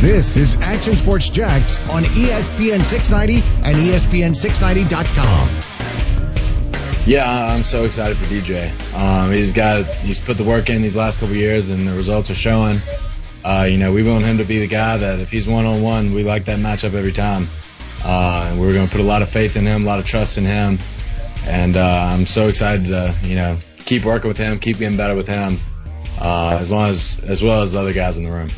This is Action Sports Jax on ESPN 690 and E ESPN690.com. Yeah, I'm so excited for DJ. Um, he's got he's put the work in these last couple years, and the results are showing. Uh, you know, we want him to be the guy that if he's one on one, we like that matchup every time. Uh, we're going to put a lot of faith in him, a lot of trust in him, and uh, I'm so excited to you know keep working with him, keep getting better with him, uh, as long as as well as the other guys in the room.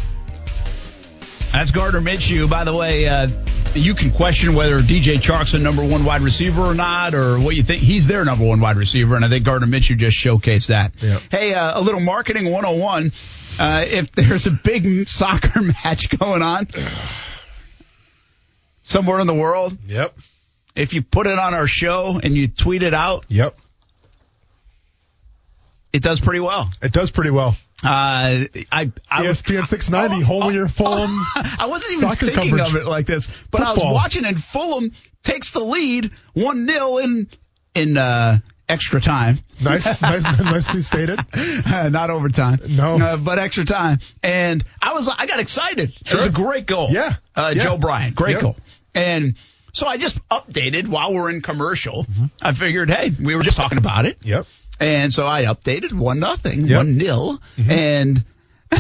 That's Gardner Minshew. By the way, uh, you can question whether DJ Chark's a number one wide receiver or not, or what you think. He's their number one wide receiver, and I think Gardner Minshew just showcased that. Yep. Hey, uh, a little marketing 101. Uh, if there's a big soccer match going on somewhere in the world, Yep. if you put it on our show and you tweet it out, Yep. it does pretty well. It does pretty well. Uh, I, I was ESPN 690, home your Fulham. I wasn't even thinking coverage. of it like this, but I was watching and Fulham takes the lead one 0 in in uh, extra time, Nice, nice, nicely stated. not overtime. No. uh, but extra time, and I was I got excited. It was a great goal. Yeah. uh, Yeah. Joe Bryan, great Yep. goal, and. So I just updated while we're in commercial. Mm-hmm. I figured, hey, we were just talking about it. Yep. And so I updated one nothing, Yep. Mm-hmm. one nil, and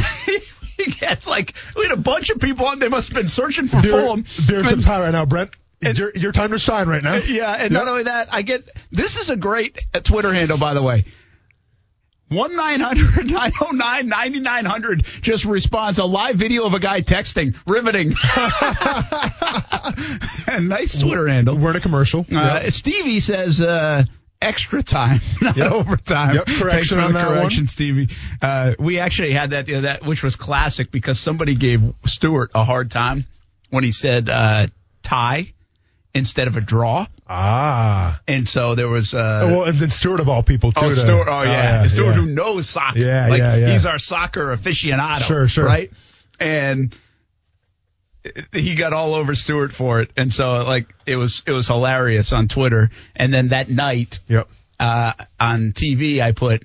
we had like we had a bunch of people on. They must have been searching for There, Fulham. there's some And- time right now, Brent. your, your time to shine right now. yeah, and not only that, I get this is a great uh, Twitter handle, by the way. One 909 9900 just responds a live video of a guy texting, riveting. nice Twitter handle. We're in a commercial. Uh, Yep. Stevie says uh, extra time, not Yep. overtime. Yep, correction Thanks on that one. Stevie. Uh, we actually had that, you know, that which was classic because somebody gave Stewart a hard time when he said uh, tie instead of a draw, Ah. and so there was. Uh, well, and then Stewart of all people too. Oh, to- Stewart! Oh, yeah, Stewart yeah. who knows soccer. Yeah, like, yeah, yeah. He's our soccer aficionado. Sure, sure. Right, and he got all over Stewart for it, and so like it was it was hilarious on Twitter. And then that night, Yep. uh, on TV, I put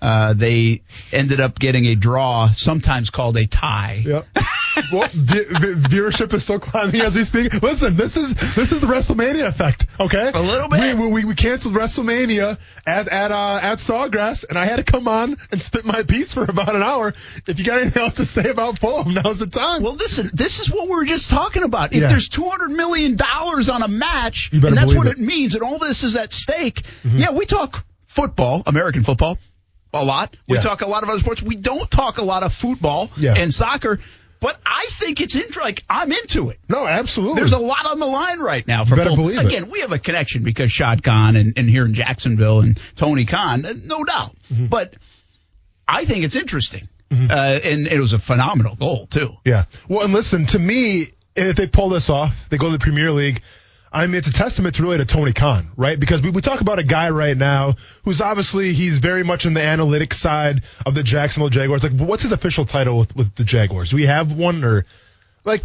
uh, they ended up getting a draw, sometimes called a tie. Yep. well, vi- vi- viewership is still climbing as we speak. Listen, this is this is the WrestleMania effect. Okay, A little bit. We we, we canceled WrestleMania at at uh, at Sawgrass, and I had to come on and spit my piece for about an hour. If you got anything else to say about Fulham, now's the time. Well, listen, this is what we were just talking about. If Yeah. there's two hundred million dollars on a match, and that's what it. it. Mm-hmm. means, and all this is at stake. Yeah, we talk football, American football, a lot. We Yeah. talk a lot of other sports. We don't talk a lot of football Yeah. and soccer. But I think it's int- like I'm into it. no, absolutely. There's a lot on the line right now for better believe it. Again, we have a connection because Shad Khan and, and here in Jacksonville and Tony Khan, uh, no doubt. Mm-hmm. But I think it's interesting. Uh, and it was a phenomenal goal too. Yeah. Well, and listen, to me, if they pull this off, they go to the Premier League. I mean, it's a testament to really to Tony Khan, right? Because we, we talk about a guy right now who's obviously he's very much in the analytics side of the Jacksonville Jaguars. Like, what's his official title with, with the Jaguars? Do we have one or like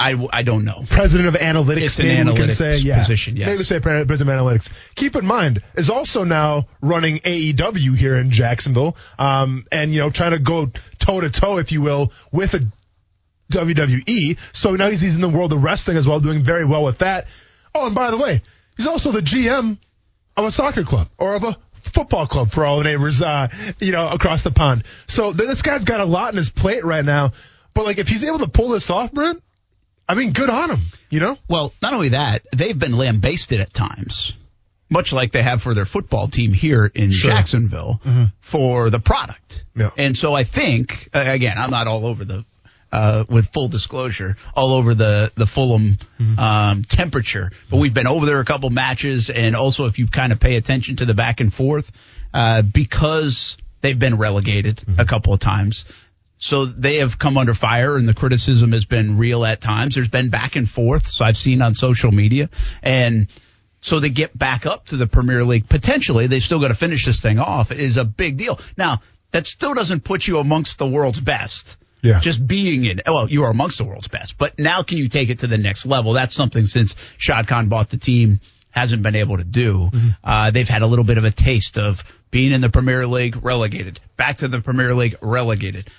I, I don't know. president of analytics? It's an we can analytics say, yeah. position, yes. Maybe say president of analytics. Keep in mind is also now running AEW here in Jacksonville, um, and you know trying to go toe to toe, if you will, with a WWE. So now he's, he's in the world of wrestling as well, doing very well with that. Oh, and by the way, he's also the GM of a soccer club or of a football club for all the neighbors, uh, you know, across the pond. So this guy's got a lot on his plate right now. But like, if he's able to pull this off, Brent, I mean, good on him. You know? Well, not only that, they've been lambasted at times, much like they have for their football team here in Sure. Jacksonville for the product. Yeah. And so I think, again, I'm not all over the, uh, with full disclosure, all over the, the Fulham, um, temperature, but we've been over there a couple matches. And also if you kind of pay attention to the back and forth, uh, because they've been relegated a couple of times. So they have come under fire and the criticism has been real at times. There's been back and forth. So I've seen on social media and so they get back up to the Premier League, potentially they still got to finish this thing off is a big deal. Now that still doesn't put you amongst the world's best. Yeah. Just being in, well, you are amongst the world's best, but now can you take it to the next level? That's something since Shad Khan bought the team hasn't been able to do. Uh, they've had a little bit of a taste of being in the Premier League, relegated, back to the Premier League, relegated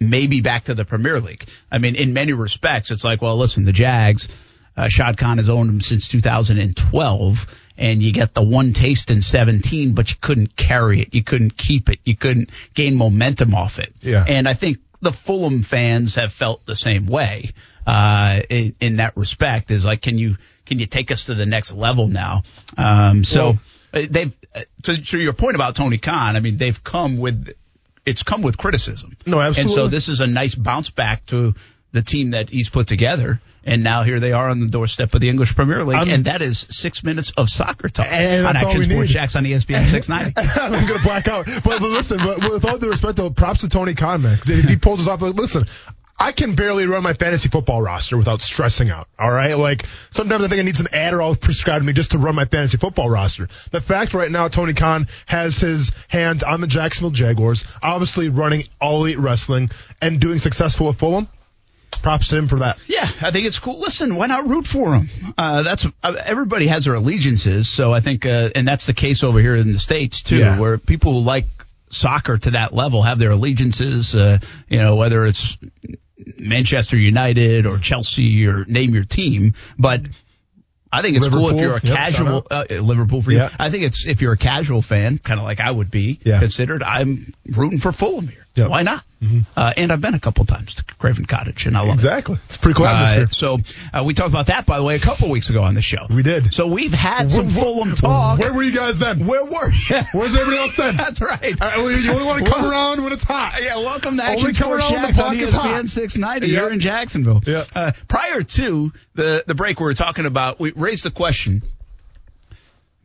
maybe back to the Premier League. I mean, in many respects, it's like, well, listen, the Jags, uh, Shad Khan has owned them since 2012 and you get the one taste in 17, but you couldn't carry it. You couldn't keep it. You couldn't gain momentum off it. Yeah. And I think the Fulham fans have felt the same way, uh, in, in that respect is like, can you, can you take us to the next level now? Um, so Well- uh, they've, uh, to, to your point about Tony Khan, I mean, they've come with, it's come with criticism. No, absolutely. And so this is a nice bounce back to the team that he's put together. And now here they are on the doorstep of the English Premier League. I'm- and that is six minutes of soccer talk And on Action Sports. Jax on ESPN 690. I'm gonna black out. But, but listen, but with all due respect, though, props to Tony Khan, man. 'cause if he pulls us off, like, listen, I can barely run my fantasy football roster without stressing out. All right, like sometimes I think I need some Adderall prescribed to me just to run my fantasy football roster. The fact right now, Tony Khan has his hands on the Jacksonville Jaguars, obviously running all elite wrestling and doing successful with Fulham. Props to him for that. Yeah, I think it's cool. Listen, why not root for him? Uh, that's uh, everybody has their allegiances, so I think, uh, and that's the case over here in the states too, Yeah. where people who like soccer to that level have their allegiances. Uh, you know, whether it's Manchester United or Chelsea or name your team, but. I think it's cool if you're a yep, casual uh, Liverpool for you. I think it's if you're a casual fan, kind of like I would be Yeah. considered. I'm rooting for Fulham here. Yep. Why not? Uh, and I've been a couple times to Craven Cottage, and I love it. Exactly. It's pretty cool Uh, so uh, we talked about that, by the way, a couple weeks ago on the show. We did. So we've had some Where- Fulham talk. Where were you guys then? Where were you? Where's everybody else then? That's right. Uh, you only want to come Well- around when it's hot. Yeah, welcome to Action Sports Jax on. ESPN 690 Yeah. here in Jacksonville. Yeah. Uh, prior to the, the break, we were talking about, we raised the question,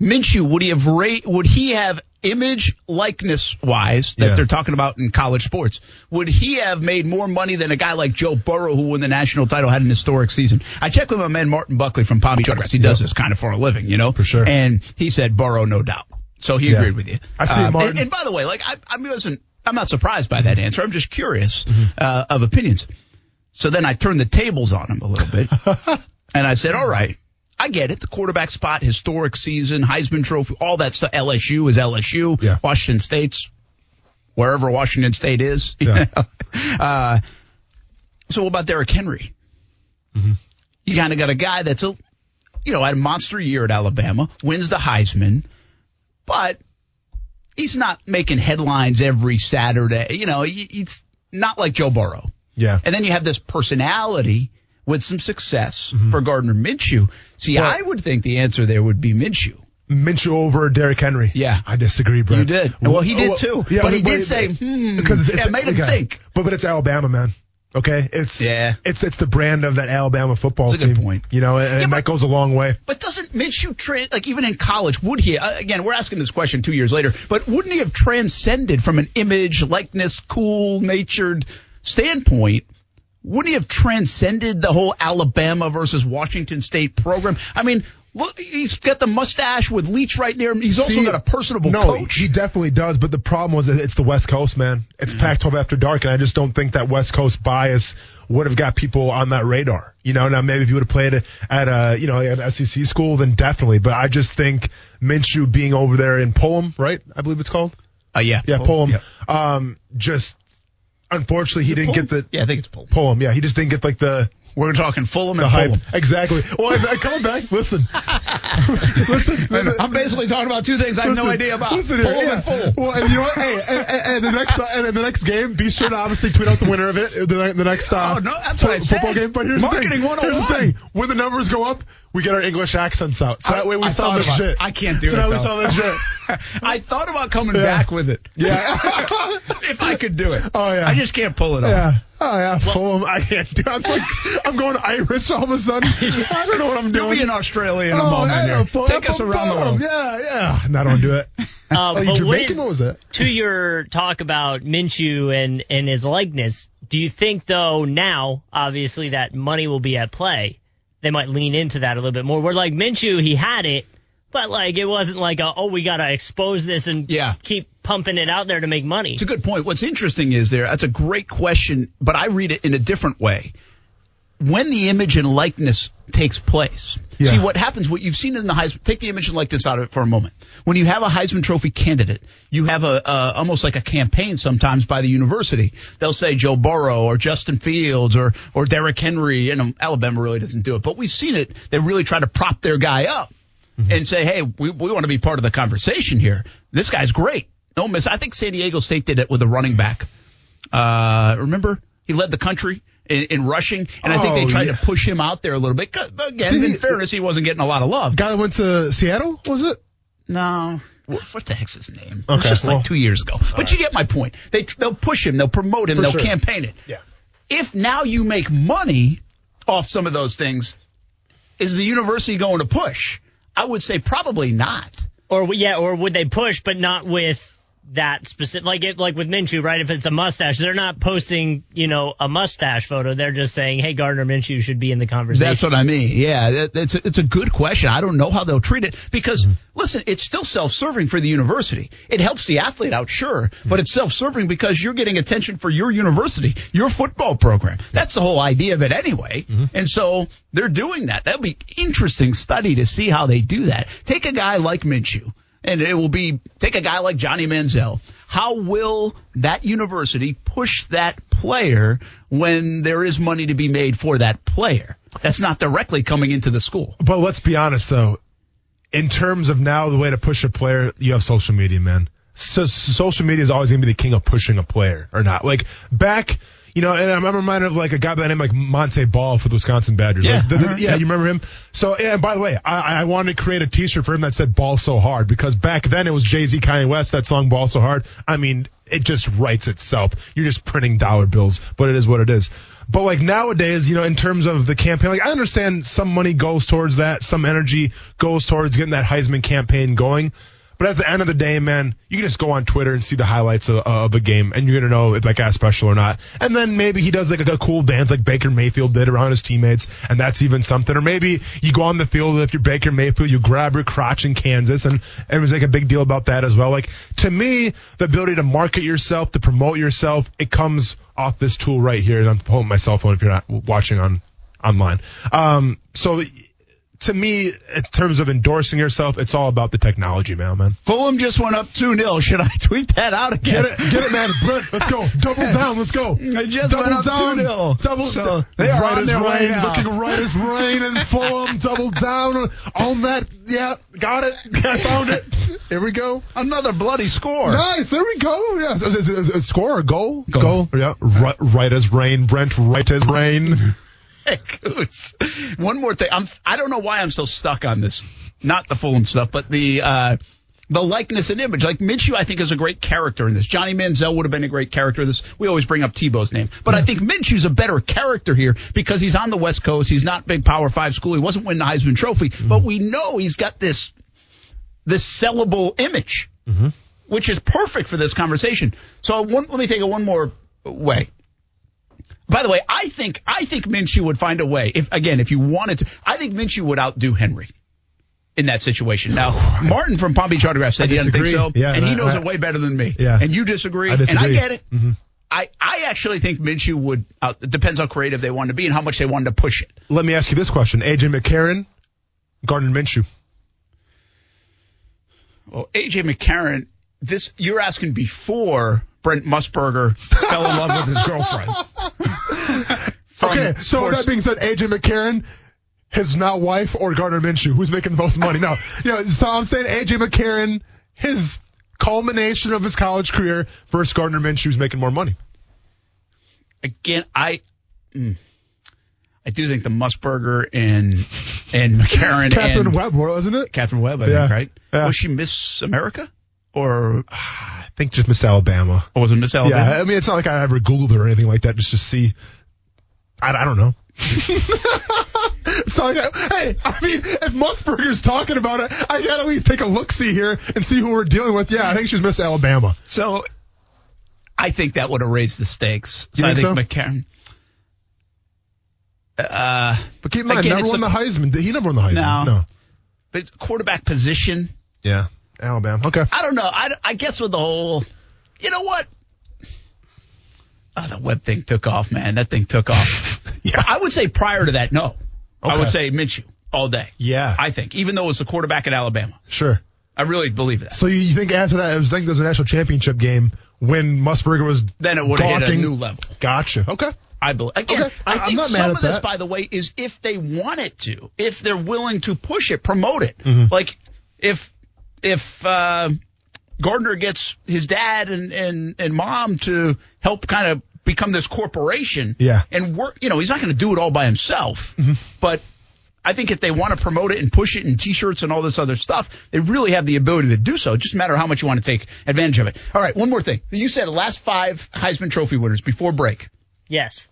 Minshew, would he have ra- would he have image likeness wise that Yeah. they're talking about in college sports? Would he have made more money than a guy like Joe Burrow who won the national title had an historic season? I checked with my man Martin Buckley from Palm Beach Autographs. He does Yeah. this kind of for a living, you know, For sure. And he said Burrow, no doubt. So he Yeah. agreed with you. I see Um, Martin. And, and by the way, like I, I wasn't, I'm not surprised by that answer. I'm just curious Mm-hmm. uh, of opinions. So then I turned the tables on him a little bit, and I said, "All right, I get it. The quarterback spot, historic season, Heisman Trophy, all that stuff. LSU is LSU. Yeah. Washington State's wherever Washington State is. Yeah. uh, so what about Derrick Henry? Mm-hmm. You kind of got a guy that's a, you know, had a monster year at Alabama, wins the Heisman, but he's not making headlines every Saturday. You know, he, he's not like Joe Burrow. Yeah. And then you have this personality with some success for Gardner Minshew. See, Mm-hmm. Well- I would think the answer there would be Minshew. Minshew over Derrick Henry. Yeah. I disagree, Brett. You did. Well, he did too. Yeah, But he did say, hmm, because it's, yeah, it made him okay. think. But but it's Alabama, man. Okay, it's Yeah. it's it's the brand of that Alabama football team. point. You know, and, Yeah, but- that goes a long way. But doesn't Minshew tra- like even in college would he uh, again we're asking this question 2 years later but wouldn't he have transcended from an image likeness cool natured standpoint wouldn't he have transcended the whole Alabama versus Washington State program I mean look he's got the mustache with Leach right near him he's also got a personable no, coach he definitely does. But the problem was that it's the West Coast, man. It's Mm-hmm. Pac-12 after dark, and I just don't think that West Coast bias would have got people on that radar. You know, now maybe if you would have played at a you know at an SEC school, then definitely. But I just think Minshew being over there in Pullum, right? I believe it's called. uh, yeah Yeah, Pullum. yeah. Um, just unfortunately he didn't Pullum? get the yeah I think it's Pullum Pullum. Yeah, he just didn't get like the we're talking Fulham the and hype. Pullum Exactly. Well, I- I- coming back. Listen, listen. I'm basically talking about two things I have no idea about Listen here, Fulham yeah. and Fulham Well, and you know what? Hey, and, and, and the next and in the next game, be sure to obviously tweet out the winner of it. The, the next uh, Oh, no, that's what I said. football game. But here's Marketing the thing. Here's the thing. When the numbers go up, we get our English accents out. So I- that way we I sound legit. I can't do so it, now we though. sound legit. I thought about coming Yeah. back with it Yeah. if I could do it. Oh, yeah. I just can't pull it off. yeah. Oh yeah. Fulham. I can't do. I'm like, I'm going Irish all of a sudden. I don't know what I'm You'll doing. be in Australia in a Oh, moment. Know, Fulham, Take us around the world. Yeah, yeah. No, I don't do it. Uh, Oh, you Jamaican? when- What was that? to your talk about Minshew and, and his likeness, do you think though now, obviously that money will be at play, they might lean into that a little bit more? Where like Minshew, he had it, but like it wasn't like a, oh we gotta expose this and Yeah. keep pumping it out there to make money. It's a good point. What's interesting is there, that's a great question, but I read it in a different way. When the image and likeness takes place. Yeah. See what happens. What you've seen in the Heisman. Take the image and likeness out of it for a moment. When you have a Heisman Trophy candidate, you have a, a almost like a campaign sometimes by the university. They'll say Joe Burrow or Justin Fields or or Derrick Henry. And Alabama really doesn't do it, but we've seen it. They really try to prop their guy up and say, hey, we we want to be part of the conversation here. This guy's great. No miss. I think San Diego State did it with a running back. Uh, remember he led the country in, in rushing, and I think they Oh, tried yeah. to push him out there a little bit. Again, Did in he- fairness, he wasn't getting a lot of love. Guy that went to Seattle, was it? No. What, what the heck's his name? it was Okay, just well- like two years ago. But you get my point. They they'll push him, they'll promote him, For they'll sure. campaign it. Yeah. If now you make money off some of those things, is the university going to push? I would say probably not. Or yeah, or would they push, but not with that specific? Like it, like with Minshew, right? If it's a mustache, they're not posting, you know, a mustache photo. They're just saying, "Hey, Gardner Minshew should be in the conversation." That's what I mean. Yeah, that, it's it's a good question. I don't know how they'll treat it because mm-hmm. listen, it's still self-serving for the university. It helps the athlete out, sure, but mm-hmm. it's self-serving because you're getting attention for your university, your football program. That's the whole idea of it anyway. Mm-hmm. And so they're doing that. That'll be interesting study to see how they do that. Take a guy like Minshew. And it will be take a guy like Johnny Manziel. How will that university push that player when there is money to be made for that player? That's not directly coming into the school. But let's be honest though, in terms of now the way to push a player, you have social media, man. So, social media is always going to be the king of pushing a player or not. Like back, you know, and I'm I'm reminded of like a guy by the name like Monte Ball for the Wisconsin Badgers. Yeah, Like, the- the- uh-huh, yeah, you remember him? So, yeah, and by the way, I, I wanted to create a t-shirt for him that said ball so hard because back then it was Jay-Z, Kanye West, that song ball so hard. I mean, it just writes itself. You're just printing dollar bills, but it is what it is. But like nowadays, you know, in terms of the campaign, like I understand some money goes towards that, some energy goes towards getting that Heisman campaign going. But at the end of the day, man, you can just go on Twitter and see the highlights of, of a game, and you're gonna know if that guy's special or not. And then maybe he does like a, a cool dance like Baker Mayfield did around his teammates, and that's even something. Or maybe you go on the field if you're Baker Mayfield, you grab your crotch in Kansas, and everyone's make a big deal about that as well. Like to me, the ability to market yourself, to promote yourself, it comes off this tool right here. And I'm pulling my cell phone if you're not watching on online. Um, so to me, in terms of endorsing yourself, it's all about the technology, man, man. Fulham just went up 2 0. Should I tweet that out again? Get it, get it, man. Brent, let's go. Double down. Let's go. They just double went up down. 2-0. Double So, they are right on as their way rain. now. Looking right as rain and Fulham. Double down on that. Yeah, got it. I found it. Here we go. Another bloody score. Nice. There we go. Yeah. Is, is, is score or goal? Goal. Yeah. Right, right as rain. Brent, right as rain. One more thing. I'm, I don't know why I'm so stuck on this. Not the Fulham stuff, but the, uh, the likeness and image. Like Minshew, I think is a great character in this. Johnny Manziel would have been a great character in this. We always bring up Tebow's name, but I think Minshew's a better character here because he's on the West Coast. He's not big Power Five school. He wasn't winning the Heisman Trophy, but we know he's got this this sellable image, which is perfect for this conversation. So one, let me take it one more way. By the way, I think I think Minshew would find a way. If again, if you wanted to, I think Minshew would outdo Henry in that situation. Now, Martin from Palm Beach Autograph said he doesn't think so, Yeah, and he and I- knows I- it way better than me. Yeah. and you disagree, I disagree. and I get it. I, I actually think Minshew would. Uh, it depends how creative they wanted to be and how much they wanted to push it. Let me ask you this question: AJ McCarron, Gardner Minshew. Well, AJ McCarron, this you're asking before Brent Musburger fell in love with his girlfriend. Okay, so sports- that being said, AJ McCarron, his now wife, or Gardner Minshew, who's making the most money? No, you know, so I'm saying AJ McCarron, his culmination of his college career versus Gardner Minshew, who's making more money. again, I. mm, I do think the Musburger and and McCarron Katherine and Webb, wasn't it? Katherine Webb, I Yeah. think, right? Yeah. Was she Miss America or, I think just Miss Alabama. or was it Miss Alabama? Yeah, I mean, it's not like I ever Googled her or anything like that just to see. I, I don't know. so, I, hey, I mean, if Musburger's talking about it, I gotta at least take a look see here and see who we're dealing with. Yeah, I think she's Miss Alabama. So I think that would have raised the stakes. So You I think think so? McCarron. Uh, But keep in mind, Again, never won a- the Heisman. He never won the Heisman. No. no. but it's quarterback position. Yeah, Alabama. Okay. I don't know. I, I guess with the whole, you know what? Oh, the Webb thing took off, man. That thing took off. Yeah. I would say prior to that, no. I would say Minshew all day. Yeah. I think, even though it was the quarterback at Alabama. Sure. I really believe that. So you, think after that, I was, thinking think there was a national championship game when Musburger was Then it would have hit a new level. Gotcha. Okay. I believe. Again, Okay. I- I I'm think not mad some at of this, that. by the way, is if they want it to, if they're willing to push it, promote it. Mm-hmm. Like if if uh, Gardner gets his dad and, and and mom to help kind of become this corporation, Yeah. and work. You know, he's not going to do it all by himself, Mm-hmm. but. I think if they want to promote it and push it in T-shirts and all this other stuff, they really have the ability to do so. It just matter how much you want to take advantage of it. All right, one more thing. You said the last five Heisman Trophy winners before break. Yes.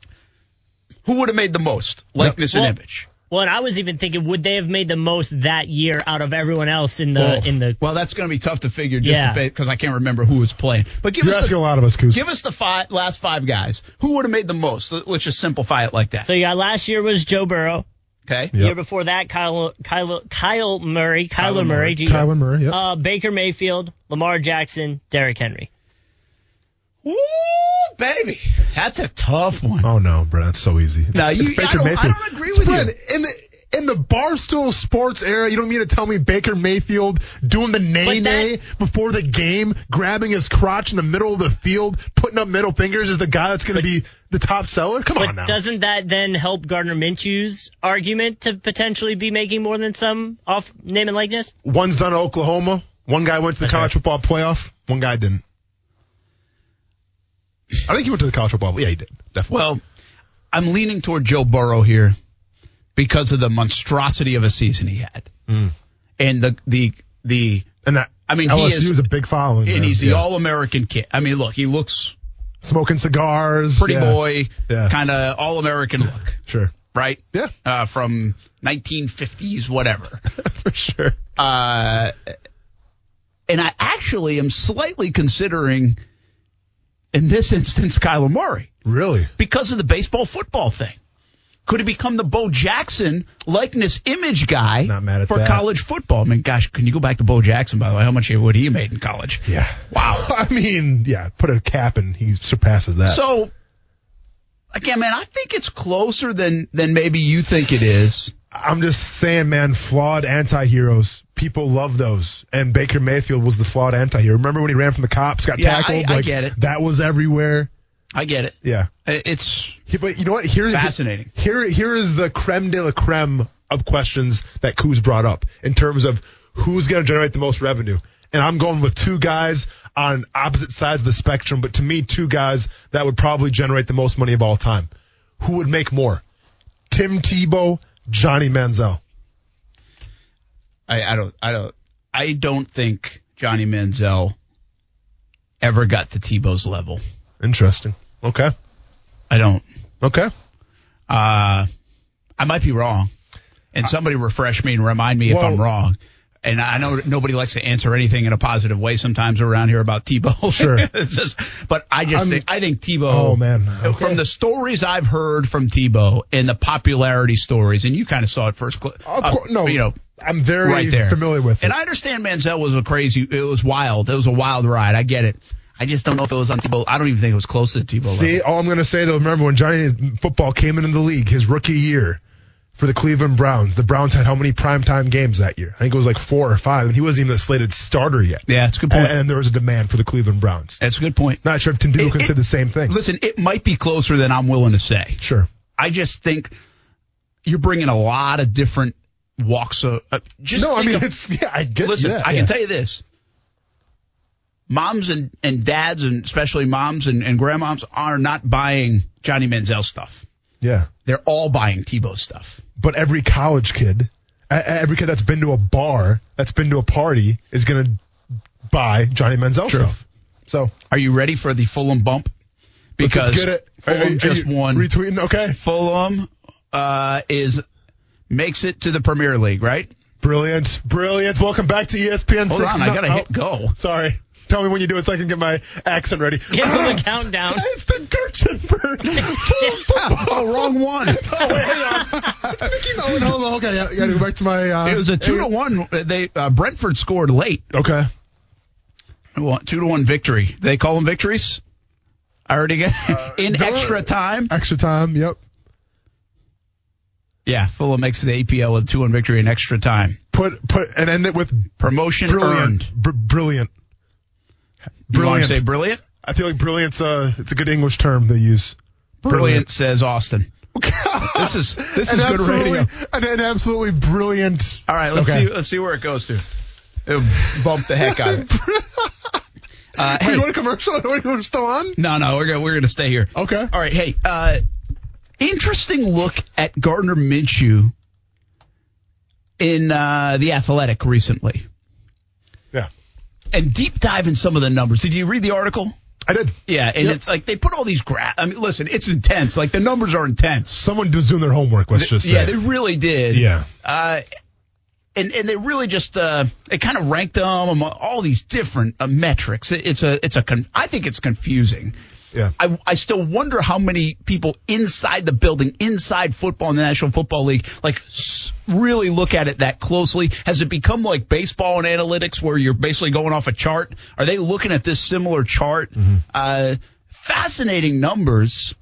Who would have made the most likeness Well- and image? Well, and I was even thinking, would they have made the most that year out of everyone else in the Oh. in the? Well, that's going to be tough to figure just Yeah. because I can't remember who was playing. But give You're us asking the, a lot of us, Coos. give us the five, last five guys. Who would have made the most? Let- Let's just simplify it like that. So you got last year was Joe Burrow. Okay. Yep. Year before that, Kyle Kyle Kyle Murray, Kyler, Kyler Murray, Murray. G- Kyler Murray, yep. uh, Baker Mayfield, Lamar Jackson, Derrick Henry. Woo, baby, that's a tough one. Oh no, bro, that's so easy. It's, No, you- it's Baker I don't- I don't agree with Brent, you. In the in the Barstool Sports era, you don't mean to tell me Baker Mayfield doing the nay nay before the game, grabbing his crotch in the middle of the field, putting up middle fingers is the guy that's going to be the top seller? Come But on now. doesn't that then help Gardner Minshew's argument to potentially be making more than some off name and likeness? One's done at Oklahoma. One guy went to the college football playoff. One guy didn't. I think he went to the college football. Yeah, he did. Definitely. Well, I'm leaning toward Joe Burrow here because of the monstrosity of a season he had, Mm. and the the the. and that, I mean, he LSU is- was a big following. And man. he's the Yeah. all-American kid. I mean, look, he looks smoking cigars. pretty yeah. boy, Yeah. kind of all-American look, Sure. right? Yeah. Uh, from 1950s, whatever. For sure. Uh, and I actually am slightly considering, in this instance, Kyler Murray Really? because of the baseball football thing. Could he become the Bo Jackson likeness image guy Not mad at for that. college football? I mean, gosh, can you go back to Bo Jackson, by the way? How much would he have made in college? Yeah. Wow. I mean, yeah, put a cap and he surpasses that. So, again, man, I think it's closer than than maybe you think it is. I'm just saying, man, flawed anti-heroes. People love those. And Baker Mayfield was the flawed anti-hero. Remember when he ran from the cops, got Yeah, I- tackled? I like, get it. That was everywhere. I get it. Yeah. It's But you know what? Here, Fascinating. Here, here is the creme de la creme of questions that Kuz brought up in terms of who's going to generate the most revenue. And I'm going with two guys on opposite sides of the spectrum, but to me, two guys that would probably generate the most money of all time. Who would make more? Tim Tebow, Johnny Manziel. I, I don't I don't I don't think Johnny Manziel ever got to Tebow's level. Interesting. Okay. I don't. Okay. Uh, I might be wrong, and somebody refresh me and remind me if I'm wrong. And I know nobody likes to answer anything in a positive way sometimes around here about Tebow. Sure. Just- but I just I'm- think I think Tebow. Oh, man. Okay. From the stories I've heard from Tebow and the popularity stories, and you kind of saw it first. Of uh, course, no, you know, I'm very right there, familiar with And it. I understand Manziel was a crazy. It was wild. It was a wild ride. I get it. I just don't know if it was on Tebow. I don't even think it was close to Tebow. See, level. all I'm going to say though, remember when Johnny Football came into the league, his rookie year for the Cleveland Browns, the Browns had how many primetime games that year? I think it was like four or five, and he wasn't even a slated starter yet. Yeah, it's a good point. And, and there was a demand for the Cleveland Browns. That's a good point. Not sure if Tim Tebow It- can it- say the same thing. Listen, it might be closer than I'm willing to say. Sure. I just think you're bringing a lot of different walks of. Uh, just No, I mean of- it's yeah. I get. listen. yeah, I yeah. can tell you this: moms and and dads, and especially moms and, and grandmoms, are not buying Johnny Manziel stuff. Yeah, They're all buying Tebow stuff. but every college kid, every kid that's been to a bar, that's been to a party, is going to buy Johnny Manziel True. stuff. So Are you ready for the Fulham bump? Because let's get it. Are- Fulham are you just won. retweeting. Okay, Fulham uh, is makes it to the Premier League, right? brilliant, brilliant. Welcome back to ESPN. Hold six on, I gotta oh, hit go. Sorry. Tell me when you do it so I can get my accent ready. Give him the countdown. It's the Gertzenberg. oh, wrong one. oh, wait, hang on. It's Mickey Mouse. Hold on. Okay, yeah, gotta go back to my. Uh, It was a two to one. They uh, Brentford scored late. Okay. Well, Two to one victory. They call them victories. I already get in extra time. Extra time. Yep. Yeah, Fulham makes the APL with two one victory in extra time. Put put and end it with Promotion brilliant. earned. Br- brilliant. Brilliant. to say brilliant? I feel like brilliant's uh it's a good English term they use. Brilliant says Austin. This is this is good radio. An, an absolutely brilliant. All right, let's Okay. see let's see where it goes to. It'll bump the heck out of it. Uh, Hey, hey, you want a commercial? Are we still on? no, no, we're gonna we're gonna stay here. Okay. All right, hey, uh, interesting look at Gardner Minshew in uh, the Athletic recently, Yeah, and deep dive in some of the numbers. Did you read the article? I did. Yeah, and Yep. it's like they put all these graphs. I mean, listen, it's intense. Like the numbers are intense. Someone was doing their homework. Let's just say. Yeah, they really did. Yeah. Uh, and and they really just uh, they kind of ranked them among all these different uh, metrics. It, it's a it's a con- I think it's confusing. Yeah. I, I still wonder how many people inside the building, inside football in the National Football League, like s- really look at it that closely. Has it become like baseball and analytics where you're basically going off a chart? Are they looking at this similar chart? Uh, fascinating numbers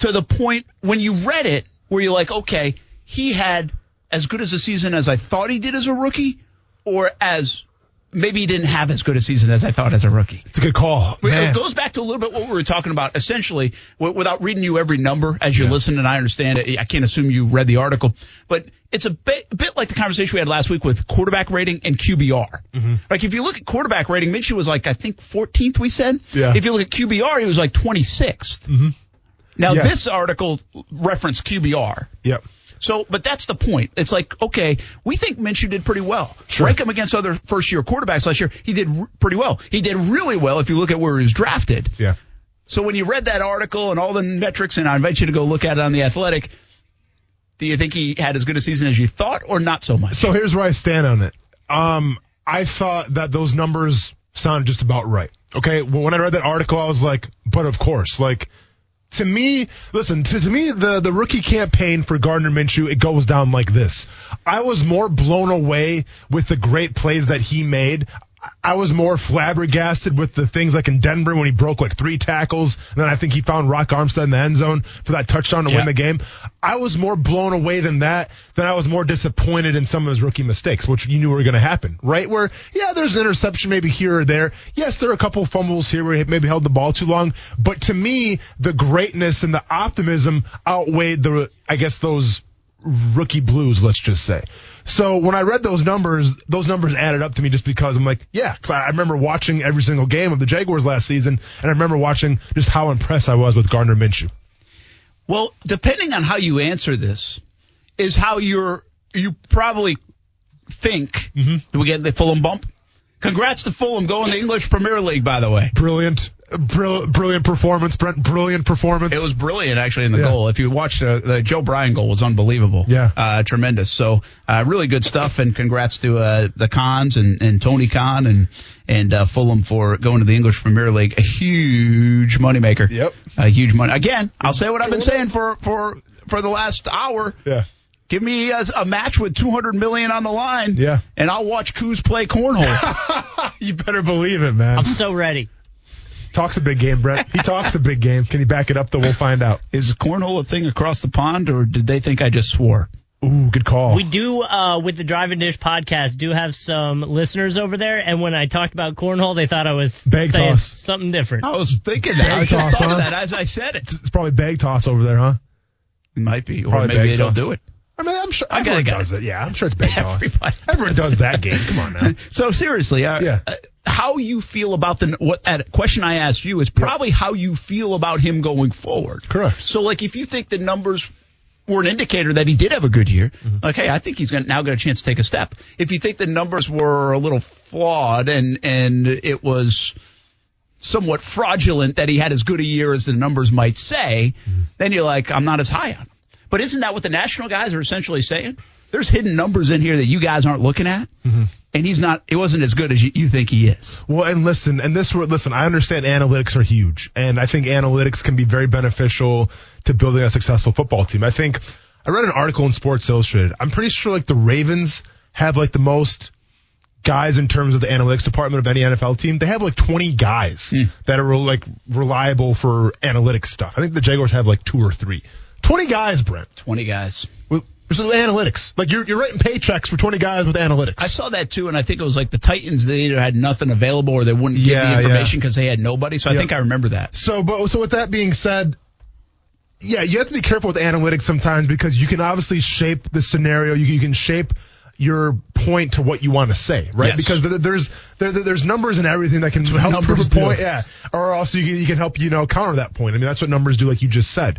to the point when you read it where you're like, okay, he had as good as a season as I thought he did as a rookie, or as maybe he didn't have as good a season as I thought as a rookie. It's a good call. Man. It goes back to a little bit what we were talking about. Essentially, w- without reading you every number as you listen, and I understand it, I can't assume you read the article, but it's a bit, a bit like the conversation we had last week with quarterback rating and QBR. Mm-hmm. Like if you look at quarterback rating, Minshew was like I think 14th. We said. Yeah. If you look at QBR, he was like 26th. Now Yeah. this article referenced QBR. Yep. So, but that's the point. It's like, okay, we think Minshew did pretty well. Sure. Rank him against other first year quarterbacks last year. He did r- pretty well. He did really well if you look at where he was drafted. Yeah. So when you read that article and all the metrics, and I invite you to go look at it on the Athletic, do you think he had as good a season as you thought, or not so much? So here's where I stand on it. Um, I thought that those numbers sounded just about right. Okay. Well, when I read that article, I was like, but of course, like, to me, listen, to, to me, the, the rookie campaign for Gardner Minshew, it goes down like this. I was more blown away with the great plays that he made. I was more flabbergasted with the things like in Denver when he broke like three tackles, and then I think he found Rock Armstead in the end zone for that touchdown to Yeah. win the game. I was more blown away than that. Than I was more disappointed in some of his rookie mistakes, which you knew were going to happen, right? Where yeah, there's an interception maybe here or there. Yes, there are a couple fumbles here where he maybe held the ball too long, but to me, the greatness and the optimism outweighed the, I guess those rookie blues, let's just say. So when I read those numbers, those numbers added up to me just because I'm like, yeah, because I remember watching every single game of the Jaguars last season, and I remember watching just how impressed I was with Gardner Minshew. Well, depending on how you answer this, is how you're you probably think. Mm-hmm. Do we get the Fulham bump? Congrats to Fulham going to the English Premier League, by the way. Brilliant, brill, brilliant performance, Brent. Brilliant performance. It was brilliant, actually, in the Yeah. goal. If you watched uh, the Joe Bryan goal, was unbelievable. Yeah. uh, tremendous. So, uh, really good stuff, and congrats to uh, the Khans and, and Tony Khan and and uh, Fulham for going to the English Premier League. A huge moneymaker. Yep. A huge money. Again, I'll say what I've been saying for for for the last hour. yeah. Give me a, a match with 200 million on the line. Yeah. And I'll watch Coos play cornhole. You better believe it, man. I'm so ready. Talks a big game, Brett. He talks a big game. Can he back it up? Though we'll find out. Is cornhole a thing across the pond, or did they think I just swore? Ooh, good call. We do uh, with the Drive and Dish podcast do have some listeners over there, and when I talked about cornhole, they thought I was Bag saying toss. something different. I was thinking that. I Bag just toss, thought of huh? that as I said it. it's probably bag toss over there, huh? It might be, or Probably maybe bag they don't do it. I mean, I'm sure I gotta everyone does it. it. Yeah, I'm sure it's bag toss. Everybody Everyone does does that game. Come on now. So seriously, uh, Yeah. uh, how you feel about the what that question I asked you is probably how you feel about him going forward. Correct. So like if you think the numbers were an indicator that he did have a good year, Mm-hmm. okay, I think he's gonna, now got a chance to take a step. If you think the numbers were a little flawed and and it was somewhat fraudulent that he had as good a year as the numbers might say, Mm-hmm. then you're like, I'm not as high on him. But isn't that what the national guys are essentially saying? There's hidden numbers in here that you guys aren't looking at, Mm-hmm. and he's not. It wasn't as good as you, you think he is. Well, and listen, and this, listen, I understand analytics are huge, and I think analytics can be very beneficial to building a successful football team. I think I read an article in Sports Illustrated. I'm pretty sure like the Ravens have like the most guys in terms of the analytics department of any NFL team. They have like 20 guys that are like reliable for analytics stuff. I think the Jaguars have like two or three. 20 guys, Brent. 20 guys. With, with analytics. Like you're, you're writing paychecks for 20 guys with analytics. I saw that too, and I think it was like the Titans. They either had nothing available or they wouldn't give Yeah, the information because they had nobody. So I Yeah. think I remember that. So, but so with that being said, yeah, you have to be careful with analytics sometimes because you can obviously shape the scenario. You, you can shape your point to what you want to say, right? Yes. Because there's there, there's numbers and everything that can help prove a point, do. yeah. Or also you can, you can help you know counter that point. I mean, that's what numbers do, like you just said.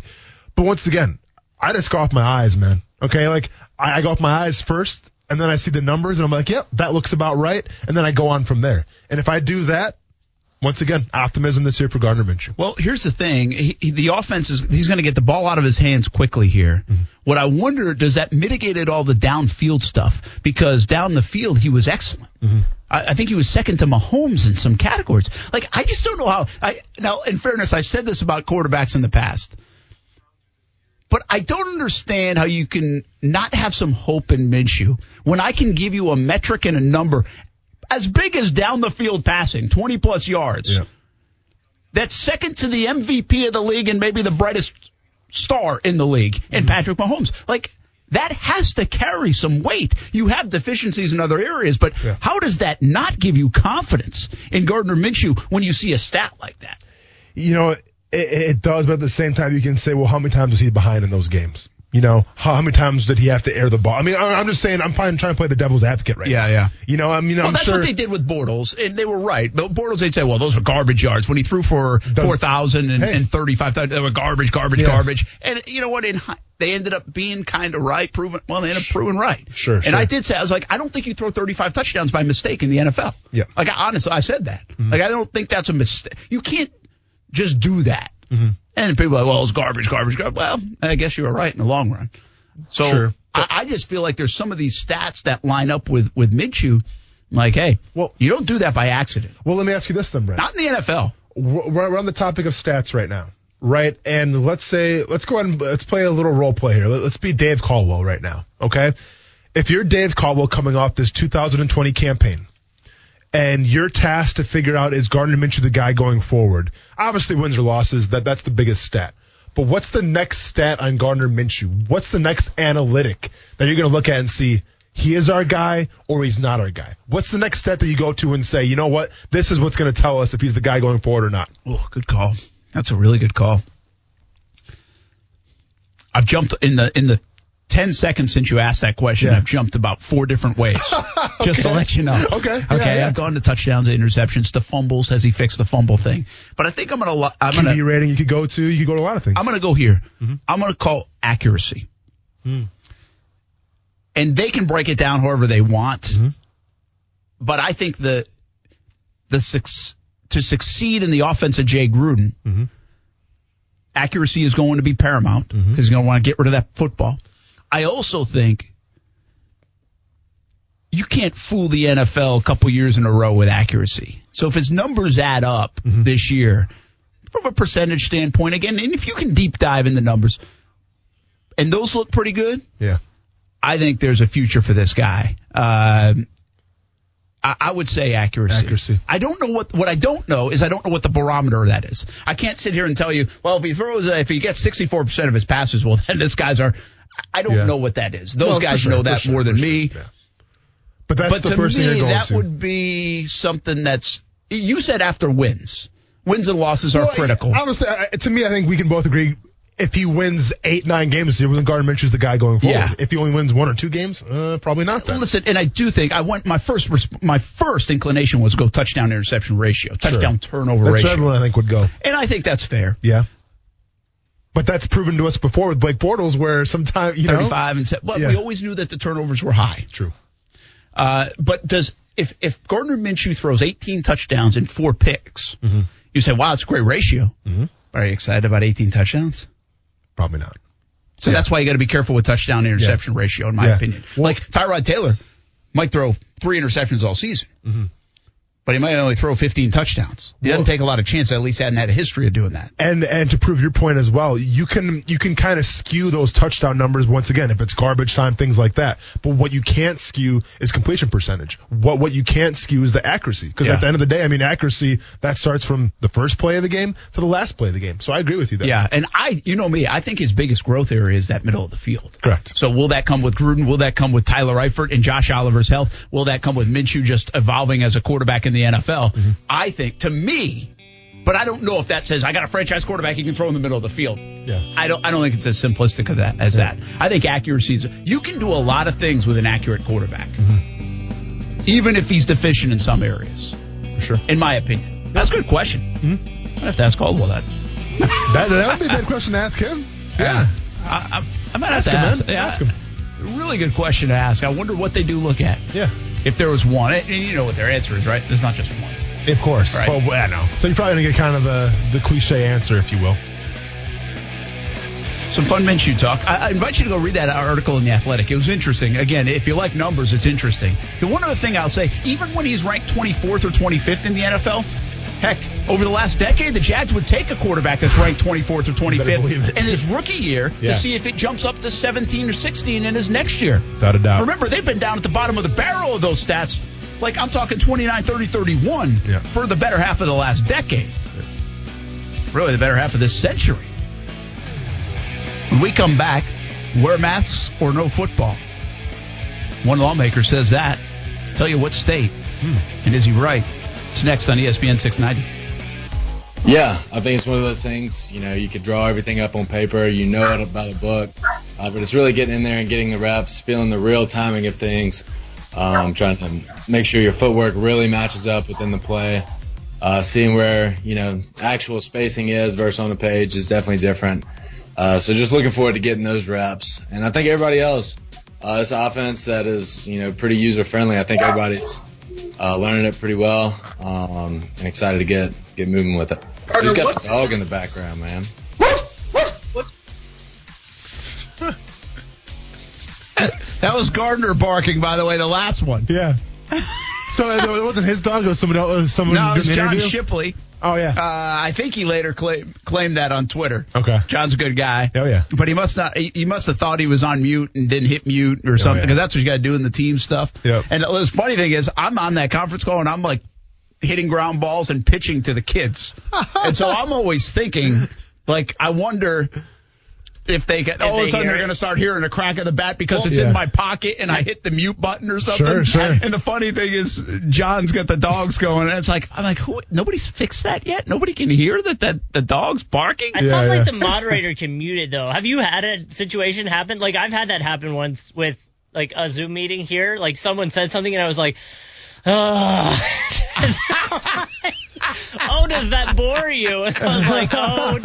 But once again, I just go off my eyes, man. Okay, like I, I go off my eyes first, and then I see the numbers, and I'm like, yep, that looks about right, and then I go on from there. And if I do that, once again, optimism this year for Gardner Minshew. Well, here's the thing: he, he- the offense is he's going to get the ball out of his hands quickly here. Mm-hmm. What I wonder does that mitigated all the downfield stuff because down the field he was excellent. Mm-hmm. I, I think he was second to Mahomes in some categories. Like I just don't know how. I now, in fairness, I said this about quarterbacks in the past. But I don't understand how you can not have some hope in Minshew when I can give you a metric and a number as big as down the field passing, 20 plus yards. That's second to the MVP of the league and maybe the brightest star in the league in mm-hmm. Patrick Mahomes. Like, that has to carry some weight. You have deficiencies in other areas, but Yeah. how does that not give you confidence in Gardner Minshew when you see a stat like that? you know, it, it does, but at the same time, you can say, well, how many times was he behind in those games? You know, how, how many times did he have to air the ball? I mean, I- I'm just saying, I'm fine trying to play the devil's advocate right Yeah, now. yeah. You know, I mean, Well, I'm that's sure. what they did with Bortles, and they were right. But Bortles, they'd say, well, those were garbage yards. When he threw for Does- 4,000 and, Hey. and 35,000, they were garbage, garbage, Yeah. garbage. And you know what? In, hi- they ended up being kind of right, proven, well, they ended up proving right. Sure, And sure. I did say, I was like, I don't think you throw 35 touchdowns by mistake in the NFL. Yeah. Mm-hmm. Like, I, honestly, I said that. Like, I don't think that's a mistake. You can't just do that. Mm-hmm. And people are like, well, it's garbage, garbage, garbage. Well, I guess you were right in the long run. So Sure. I, I just feel like there's some of these stats that line up with with Minshew. Like, hey, Well- you don't do that by accident. well, let me ask you this then, Brett. Not in the NFL. we're we're on the topic of stats right now, right? And let's say, let's go ahead and let's play a little role play here. Let's be Dave Caldwell right now, okay? If you're Dave Caldwell coming off this 2020 campaign, and you're tasked to figure out is Gardner Minshew the guy going forward? Obviously, wins or losses, that that's the biggest stat. But what's the next stat on Gardner Minshew? What's the next analytic that you're going to look at and see he is our guy or he's not our guy? What's the next stat that you go to and say, you know what, this is what's going to tell us if he's the guy going forward or not? Oh, good call. That's a really good call. I've jumped in the in the ten seconds since you asked that question. Yeah. I've jumped about four different ways, just to let you know. Okay. Okay. Yeah, yeah. I've gone to touchdowns, to interceptions, to fumbles. Has he fixed the fumble thing? But I think I'm gonna. lo- I'm gonna. QB rating you could go to. You could go to a lot of things. I'm going to go here. Mm-hmm. I'm going to call accuracy. Hmm. And they can break it down however they want. Mm-hmm. But I think the the suc- to succeed in the offense of Jay Gruden, mm-hmm. accuracy is going to be paramount because he's going to want to get rid of that football. I also think you can't fool the NFL a couple years in a row with accuracy. So if his numbers add up this year, from a percentage standpoint, again, and if you can deep dive in the numbers, and those look pretty good, yeah. I think there's a future for this guy. Um, I, I would say accuracy. Accuracy. I don't know what what I don't know is I don't know what the barometer of that is. I can't sit here and tell you, well, if he throws, uh, if he gets 64 percent of his passes, well, then this guy's are. I don't Yeah. know what that is. Those No, guys sure, know that sure, more than for me. yeah. But that's But the to person you're me, that to. would be something that's. You said after wins, wins and losses are critical. Honestly, to me, I think we can both agree. If he wins eight, nine games this year, then Gardner Minshew's the guy going forward. Yeah. If he only wins one or two games, uh, probably not. Then. Listen, and I do think I went my first res- my first inclination was go touchdown interception ratio, touchdown turnover That's ratio, everyone I think would go. and I think that's fair. Yeah. But that's proven to us before with Blake Bortles, where sometimes you know. 35 and se- but Yeah. we always knew that the turnovers were high. True. Uh, but does if if Gardner Minshew throws 18 touchdowns and four picks, Mm-hmm. you say, wow, it's a great ratio. Are you excited about 18 touchdowns? Probably not. So that's why you got to be careful with touchdown interception ratio, in my Yeah. opinion. Well- like Tyrod Taylor might throw three interceptions all season. But he might only throw 15 touchdowns. He doesn't take a lot of chances. At least hadn't had a history of doing that. And and to prove your point as well, you can you can kind of skew those touchdown numbers once again if it's garbage time, things like that. But what you can't skew is completion percentage. What what you can't skew is the accuracy. Because Yeah. at the end of the day, I mean accuracy that starts from the first play of the game to the last play of the game. So I agree with you there. Yeah, and I, you know me, I think his biggest growth area is that middle of the field. Correct. So will that come with Gruden? Will that come with Tyler Eifert and Josh Oliver's health? Will that come with Minshew just evolving as a quarterback in the NFL? Mm-hmm. I think, to me, but I don't know if that says I got a franchise quarterback you can throw in the middle of the field. Yeah. I don't. I don't think it's as simplistic of that as that. I think accuracy is. You can do a lot of things with an accurate quarterback, Mm-hmm. even if he's deficient in some areas. For sure. In my opinion, that's a good question. Mm-hmm. I have to ask Caldwell that. That, that would be a good question to ask him. Yeah. I, I, I might have Ask to him, ask. yeah, Ask him. Really good question to ask. I wonder what they do look at. Yeah. If there was one, and you know what their answer is, right? There's not just one. Of course. Right. Well, I know. So you're probably gonna get kind of the the cliche answer, if you will. Some fun Minshew talk. I, I invite you to go read that article in the Athletic. It was interesting. Again, if you like numbers, it's interesting. The one other thing I'll say, even when he's ranked 24th or 25th in the NFL, heck, over the last decade, the Jags would take a quarterback that's ranked 24th or 25th it. in his rookie year Yeah. to see if it jumps up to 17 or 16 in his next year. Without a doubt. Remember, they've been down at the bottom of the barrel of those stats. Like I'm talking 29, 30, 31 Yeah. for the better half of the last decade. Really, the better half of this century. When we come back, wear masks or no football. One lawmaker says that. Tell you what state. Hmm. And is he right? Next on ESPN 690. Yeah, I think it's one of those things. You know, you could draw everything up on paper, you know it about the book, uh, but it's really getting in there and getting the reps, feeling the real timing of things, um, trying to make sure your footwork really matches up within the play. Uh, seeing where you know actual spacing is versus on the page is definitely different. Uh, so just looking forward to getting those reps, and I think everybody else, uh, this offense that is you know pretty user friendly. I think everybody's uh, learning it pretty well, um, and excited to get get moving with it. Who's got the dog in the background, man? That was Gardner barking, by the way, the last one. Yeah. so uh, it wasn't his dog. It was somebody else. it was Someone No, it was John interview? Shipley. Oh yeah. Uh, I think he later claim, claimed that on Twitter. Okay. John's a good guy. Oh, yeah. But he must not. He, he must have thought he was on mute and didn't hit mute or something yeah. because that's what you got to do in the team stuff. Yep. And the funny thing is, I'm on that conference call and I'm like hitting ground balls and pitching to the kids, and so I'm always thinking, like, I wonder. If they get all of a sudden they're going to start hearing a crack of the bat because it's Yeah. in my pocket and I hit the mute button or something. Sure, sure. And the funny thing is, John's got the dogs going, and it's like I'm like, who? Nobody's fixed that yet. Nobody can hear that that the dog's barking. I Yeah, thought yeah. like the moderator can mute it though. Have you had a situation happen? Like I've had that happen once with like a Zoom meeting here. Like someone said something and I was like, oh, oh does that bore you? And I was like, oh,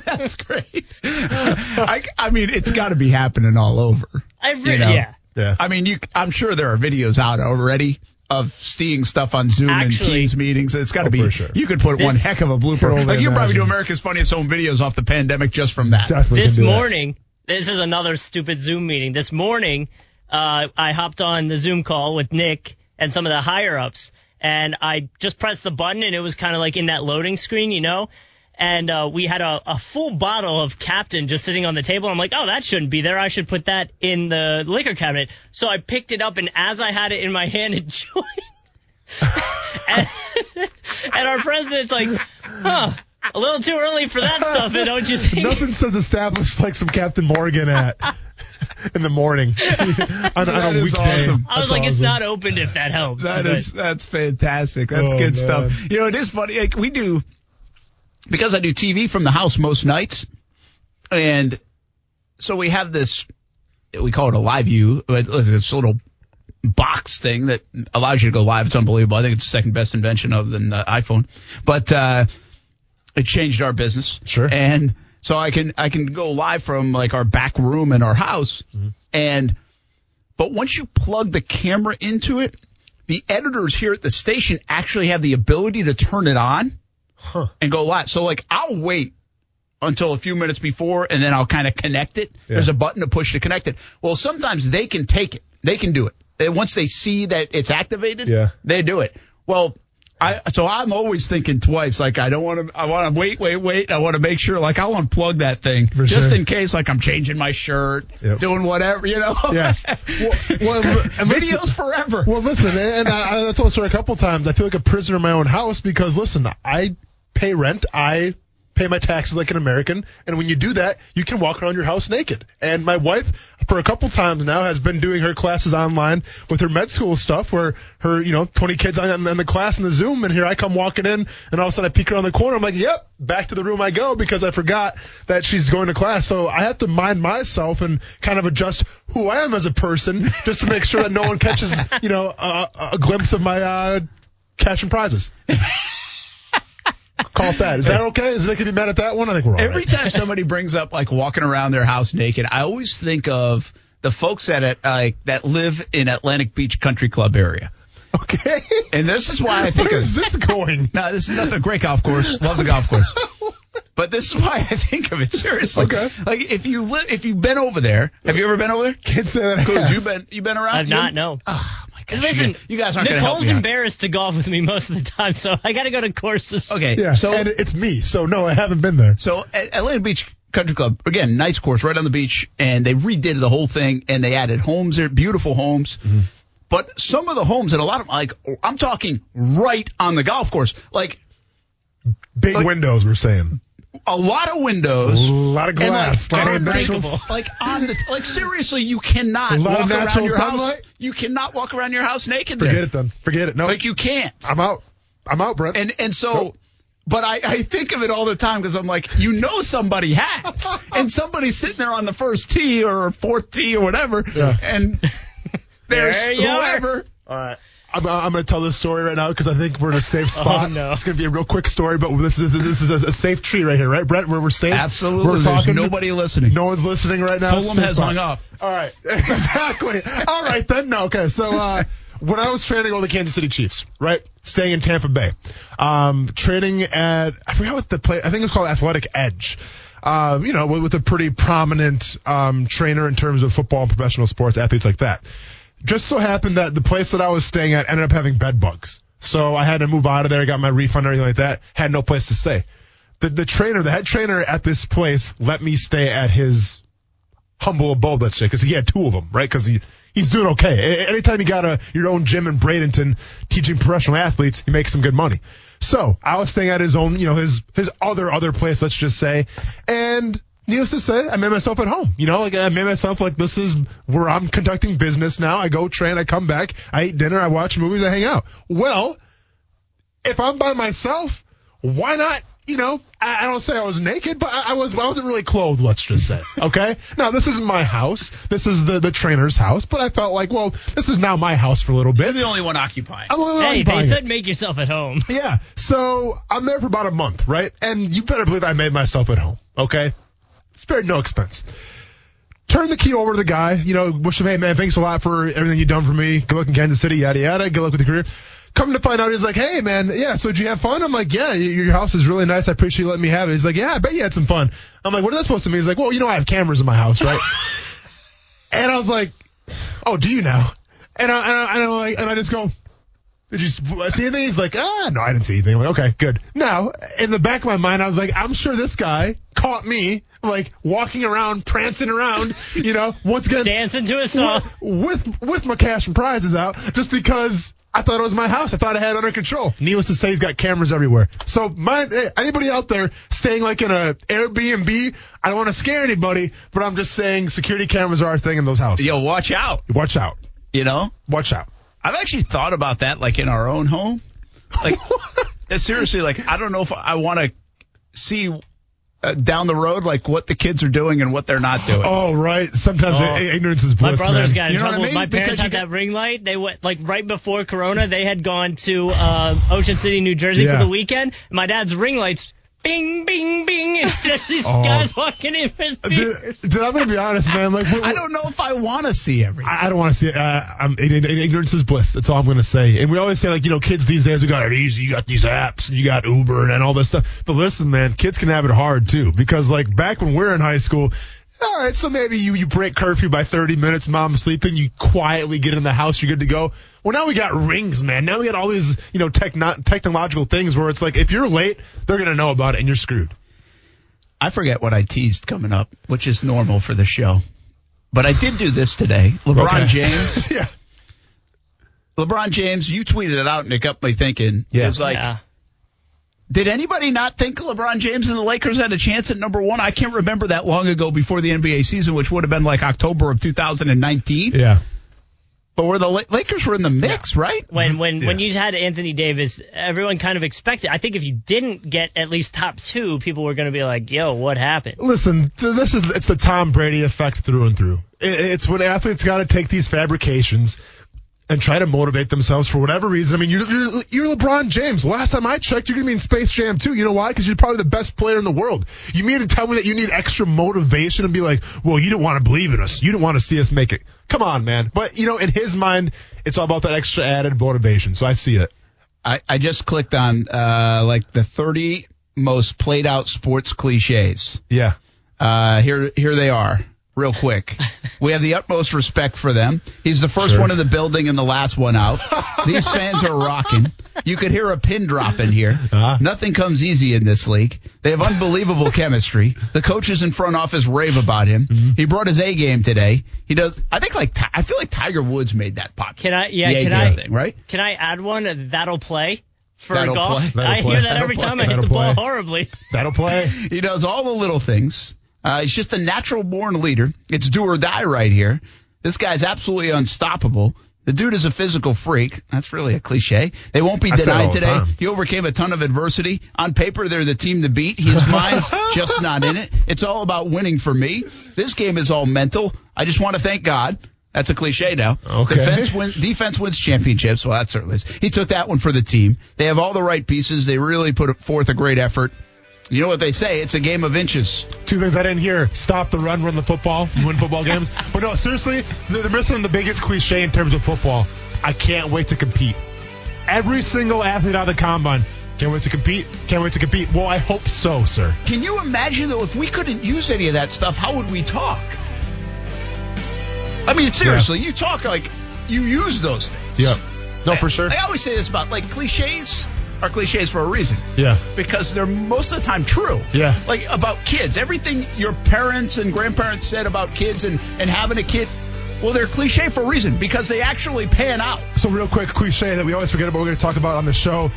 That's great. I, I mean, it's got to be happening all over. I You know? yeah. yeah. I mean, you. I'm sure there are videos out already of seeing stuff on Zoom and Teams meetings. It's got to Oh, be. sure. You could put This- one heck of a blooper. only Like you probably do. America's Funniest Home Videos off the pandemic just from that. Definitely This can do that. morning, this is another stupid Zoom meeting. This morning, uh, I hopped on the Zoom call with Nick and some of the higher ups, and I just pressed the button, and it was kind of like in that loading screen, you know. And uh, we had a, a full bottle of Captain just sitting on the table. I'm like, oh, that shouldn't be there. I should put that in the liquor cabinet. So I picked it up, and as I had it in my hand, it joined. and, and our president's like, huh, a little too early for that stuff, don't you think? Nothing says established like some Captain Morgan at in the morning on, on a weekday. awesome. I was That's like, it's not opened if that helps. That But- is that's fantastic. That's Oh, good man. stuff. You know, it is funny. Like we do because I do TV from the house most nights, and so we have this. We call it a live view. but It's this little box thing that allows you to go live. It's unbelievable. I think it's the second best invention of than the iPhone, but uh, it changed our business. Sure. And so I can I can go live from like our back room in our house, mm-hmm. and but once you plug the camera into it, the editors here at the station actually have the ability to turn it on Huh. and go live. So like I'll wait until a few minutes before and then I'll kind of connect it. There's a button to push to connect it. Well, sometimes they can take it. They can do it. Once they see that it's activated, Yeah. they do it. Well, I so I'm always thinking twice. Like I don't want to. I want to wait, wait, wait. I want to make sure. Like I want to plug that thing For just sure. in case. Like I'm changing my shirt, Yep. doing whatever. You know. Yeah. Well, well, listen- Videos forever. Well, listen, and I, I told the story a couple times. I feel like a prisoner in my own house because, listen, I pay rent. I pay my taxes like an American. And when you do that, you can walk around your house naked. And my wife, for a couple times now, has been doing her classes online with her med school stuff where her, you know, 20 kids on, on the class in the Zoom. And here I come walking in and all of a sudden I peek around the corner. I'm like, yep, back to the room I go because I forgot that she's going to class. So I have to mind myself and kind of adjust who I am as a person just to make sure that no one catches, you know, a, a glimpse of my, uh, cash and prizes. Call it that. Is that okay? Is Nick gonna be mad at that one? I think we're all Every right. time somebody brings up like walking around their house naked, I always think of the folks at it like that live in Atlantic Beach Country Club area. Okay. And this is why I think Where of is this going? No, this is nothing. Great golf course. Love the golf course. But this is why I think of it seriously. Okay. Like if you li- if you've been over there, have you ever been over there? Can't say that. I Cool. have. You been you've been around? I've not, You- no. Oh my gosh. Listen, you, you guys aren't going to help Nicole's me. out. embarrassed to golf with me most of the time, so I got to go to courses. Okay. Yeah. So and it's me. So no, I haven't been there. So at Atlantic Beach Country Club, again, nice course right on the beach, and they redid the whole thing, and they added homes there, beautiful homes. Mm-hmm. But some of the homes, and a lot of like, I'm talking right on the golf course, like Big Like- windows. We're saying. A lot of windows, A lot of glass. like, a lot of like, natural- like on the like seriously, you cannot A lot walk of around natural your house. You cannot walk around your house naked. Forget there. it then. Forget it. No. Like you can't. I'm out. I'm out, Brent. And and so, Nope. but I, I think of it all the time because I'm like, you know, somebody has, and somebody's sitting there on the first tee or fourth tee or whatever, Yeah. and there's There you are. whoever. All right. I'm, I'm going to tell this story right now because I think we're in a safe spot. Oh, no. It's going to be a real quick story, but this is this is a, a safe tree right here, right, Brent? Where we're safe. Absolutely, We're there's talking. nobody listening. No one's listening right now. Fulham has spot. hung up. All right. Exactly. All right then. No. Okay. So uh, when I was training with the Kansas City Chiefs, right, staying in Tampa Bay, um, training at I forgot what the play. I think it was called Athletic Edge. Um, you know, with, with a pretty prominent um, trainer in terms of football and professional sports athletes like that. Just so happened that the place that I was staying at ended up having bed bugs. So I had to move out of there, got my refund everything like that. Had no place to stay. The, the trainer, the head trainer at this place let me stay at his humble abode, let's say, because he had two of them, right? Because he he's doing okay. A- Anytime you got a your own gym in Bradenton teaching professional athletes, you make some good money. So I was staying at his own, you know, his his other other place, let's just say, and. Needless to say, I made myself at home. You know, like I made myself like this is where I'm conducting business now. I go train, I come back, I eat dinner, I watch movies, I hang out. Well, if I'm by myself, why not? You know, I, I don't say I was naked, but I, I was. I wasn't really clothed. Let's just say. Okay. now this isn't my house. This is the the trainer's house. But I felt like, well, this is now my house for a little You're bit. the only one occupying. I'm the only Hey, occupying they it. said make yourself at home. Yeah. So I'm there for about a month, right? And you better believe I made myself at home. Okay. Spared no expense. Turn the key over to the guy. You know, wish him, hey man, thanks a lot for everything you've done for me. Good luck in Kansas City, yada yada. Good luck with the career. Come to find out, he's like, hey man, yeah. So did you have fun? I'm like, yeah. Your house is really nice. I appreciate you letting me have it. He's like, yeah, I bet you had some fun. I'm like, what is that supposed to mean? He's like, well, you know, I have cameras in my house, right? and I was like, oh, do you now? And I, and I, and I'm like, and I just go, did you see anything? He's like, ah, no, I didn't see anything. I'm like, okay, good. Now, in the back of my mind, I was like, I'm sure this guy caught me, like, walking around, prancing around, you know, once again, Dancing to a song. with, with my cash and prizes out, just because I thought it was my house. I thought I had it under control. Needless to say, he's got cameras everywhere. So, my, anybody out there staying like in a Airbnb, I don't want to scare anybody, but I'm just saying security cameras are our thing in those houses. Yo, watch out. Watch out. You know, Watch out. I've actually thought about that, like in our own home. Like, uh, seriously, like I don't know if I want to see uh, down the road, like what the kids are doing and what they're not doing. Oh, right. Sometimes Oh. ignorance is bliss. My bliss, brothers man. got in You know trouble. I mean? My parents you had got- that ring light. They went like right before Corona. They had gone to uh, Ocean City, New Jersey Yeah. for the weekend. My dad's ring lights, bing, bing, bing, and there's these Oh. guys walking in with beers. dude, I'm gonna be honest, man. Like, we- I don't know if I want to see everything. I I don't want to see it. Uh, I'm, ig- ig- ignorance is bliss. That's all I'm going to say. And we always say, like, you know, kids these days, we got it easy. You got these apps and you got Uber and all this stuff. But listen, man, kids can have it hard too. Because, like, back when we were in high school, All right, so maybe you, you break curfew by 30 minutes, mom's sleeping, you quietly get in the house, you're good to go. Well, now we got rings, man. Now we got all these, you know, techno- technological things where it's like, if you're late, they're going to know about it and you're screwed. I forget what I teased coming up, which is normal for the show. But I did do this today. LeBron Okay. James. yeah. LeBron James, you tweeted it out and it got me thinking. Yeah. It was like, yeah. Did anybody not think LeBron James and the Lakers had a chance at number one? I can't remember that long ago before the NBA season, which would have been like October of 2019. Yeah. But where the Lakers were in the mix, right? When when when you had Anthony Davis, everyone kind of expected. I think if you didn't get at least top two, people were going to be like, "Yo, what happened?" Listen, this is it's the Tom Brady effect through and through. It's when athletes got to take these fabrications and try to motivate themselves for whatever reason. I mean, you're, you're, you're LeBron James. Last time I checked, you're going to be in Space Jam too. You know why? Because you're probably the best player in the world. You mean to tell me that you need extra motivation and be like, well, you don't want to believe in us. You don't want to see us make it. Come on, man. But, you know, in his mind, it's all about that extra added motivation. So I see it. I, I just clicked on uh, like the 30 most played out sports cliches. Yeah. Uh, here, here they are, real quick. We have the utmost respect for them. He's the first Sure. one in the building and the last one out. These fans are rocking. You could hear a pin drop in here. Uh-huh. Nothing comes easy in this league. They have unbelievable chemistry. The coaches in front office rave about him. Mm-hmm. He brought his A game today. He does. I think like I feel like Tiger Woods made that pop. Can I? Yeah, can I? thing, right? Can I add one? That'll play for That'll golf. play. I play. hear that That'll every play. time I hit That'll the ball horribly. That'll play. He does all the little things. Uh, he's just a natural born leader. It's do or die right here. This guy's absolutely unstoppable. The dude is a physical freak. That's really a cliche. They won't be I say it all denied today. He overcame a ton of adversity. On paper, they're the team to beat. His mind's just not in it. It's all about winning for me. This game is all mental. I just want to thank God. That's a cliche now. Okay. Defense, win, defense wins championships. Well, that certainly is. He took that one for the team. They have all the right pieces. They really put forth a great effort. You know what they say? It's a game of inches. Two things I didn't hear: stop the run, run the football, win football games. But no, seriously, they're they're missing the biggest cliche in terms of football. I can't wait to compete. Every single athlete out of the combine can't wait to compete. Can't wait to compete. Well, I hope so, sir. Can you imagine though if we couldn't use any of that stuff, how would we talk? I mean, seriously, you talk like you use those things. Yeah. No, for sure. I always say this about like cliches are cliches for a reason Yeah. because they're most of the time true. Yeah. Like about kids, everything your parents and grandparents said about kids and and having a kid, well, they're cliche for a reason because they actually pan out. So real quick, cliche that we always forget about. We're going to talk about on the show.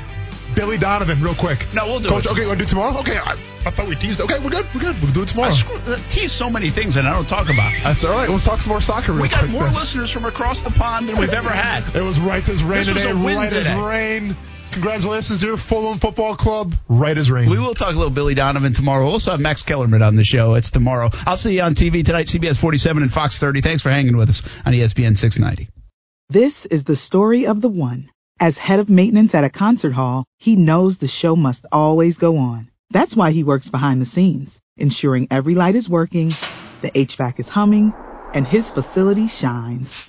Billy Donovan, real quick. No, we'll do Coach, it. Okay, want to do it tomorrow? Okay, I, I thought we teased. Okay, we're good. We're good. We'll do it I tomorrow. screw, tease so many things and I don't talk about. That's all right. Let's talk some more soccer real We got quick. more then. listeners from across the pond than we've ever had. It was right as rain This was today. a win right today. as rain. Congratulations to Fulham Football Club. Right as rain. We will talk a little Billy Donovan tomorrow. We'll also have Max Kellerman on the show. It's tomorrow. I'll see you on TV tonight, CBS 47 and Fox 30. Thanks for hanging with us on ESPN 690. This is the story of the one. As head of maintenance at a concert hall, he knows the show must always go on. That's why he works behind the scenes, ensuring every light is working, the HVAC is humming, and his facility shines.